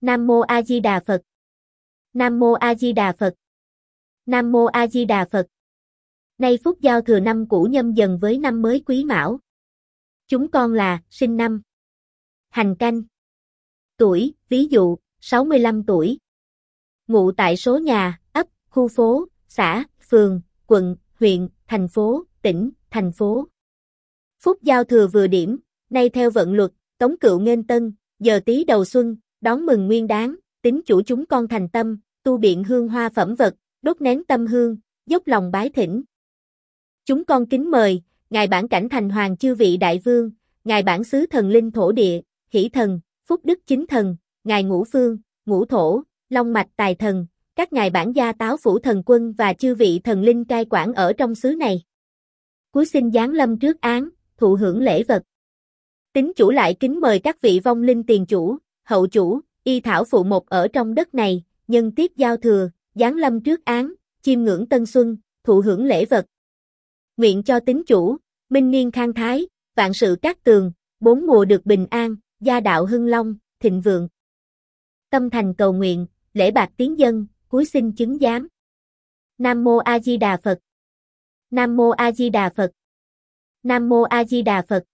Nam Mô A Di Đà Phật. Nam Mô A Di Đà Phật. Nam Mô A Di Đà Phật. Nay phúc giao thừa năm cũ nhâm dần với năm mới quý mão. Chúng con là, sinh năm. Hành canh. Tuổi, ví dụ, 65 tuổi. Ngụ tại số nhà, ấp, khu phố, xã, phường, quận, huyện, thành phố, tỉnh, thành phố. Phúc giao thừa vừa điểm, nay theo vận luật, tống cựu nghênh tân, giờ tí đầu xuân, đón mừng nguyên đáng, tính chủ chúng con thành tâm, tu biện hương hoa phẩm vật, đốt nén tâm hương, dốc lòng bái thỉnh. Chúng con kính mời, Ngài bản cảnh thành hoàng chư vị đại vương, Ngài bản xứ thần linh thổ địa, hỷ thần, phúc đức chính thần, Ngài ngũ phương, ngũ thổ, long mạch tài thần, các ngài bản gia táo phủ thần quân và chư vị thần linh cai quản ở trong xứ này. Cuối xin giáng lâm trước án, thụ hưởng lễ vật. Tính chủ lại kính mời các vị vong linh tiền chủ, hậu chủ, y thảo phụ một ở trong đất này, nhân tiếp giao thừa, giáng lâm trước án, chiêm ngưỡng tân xuân, thụ hưởng lễ vật. Nguyện cho tính chủ, minh niên khang thái, vạn sự các tường, bốn mùa được bình an, gia đạo hưng long, thịnh vượng. Tâm thành cầu nguyện, lễ bạc tiến dân, cuối xin chứng giám. Nam Mô A Di Đà Phật. Nam Mô A Di Đà Phật. Nam Mô A Di Đà Phật.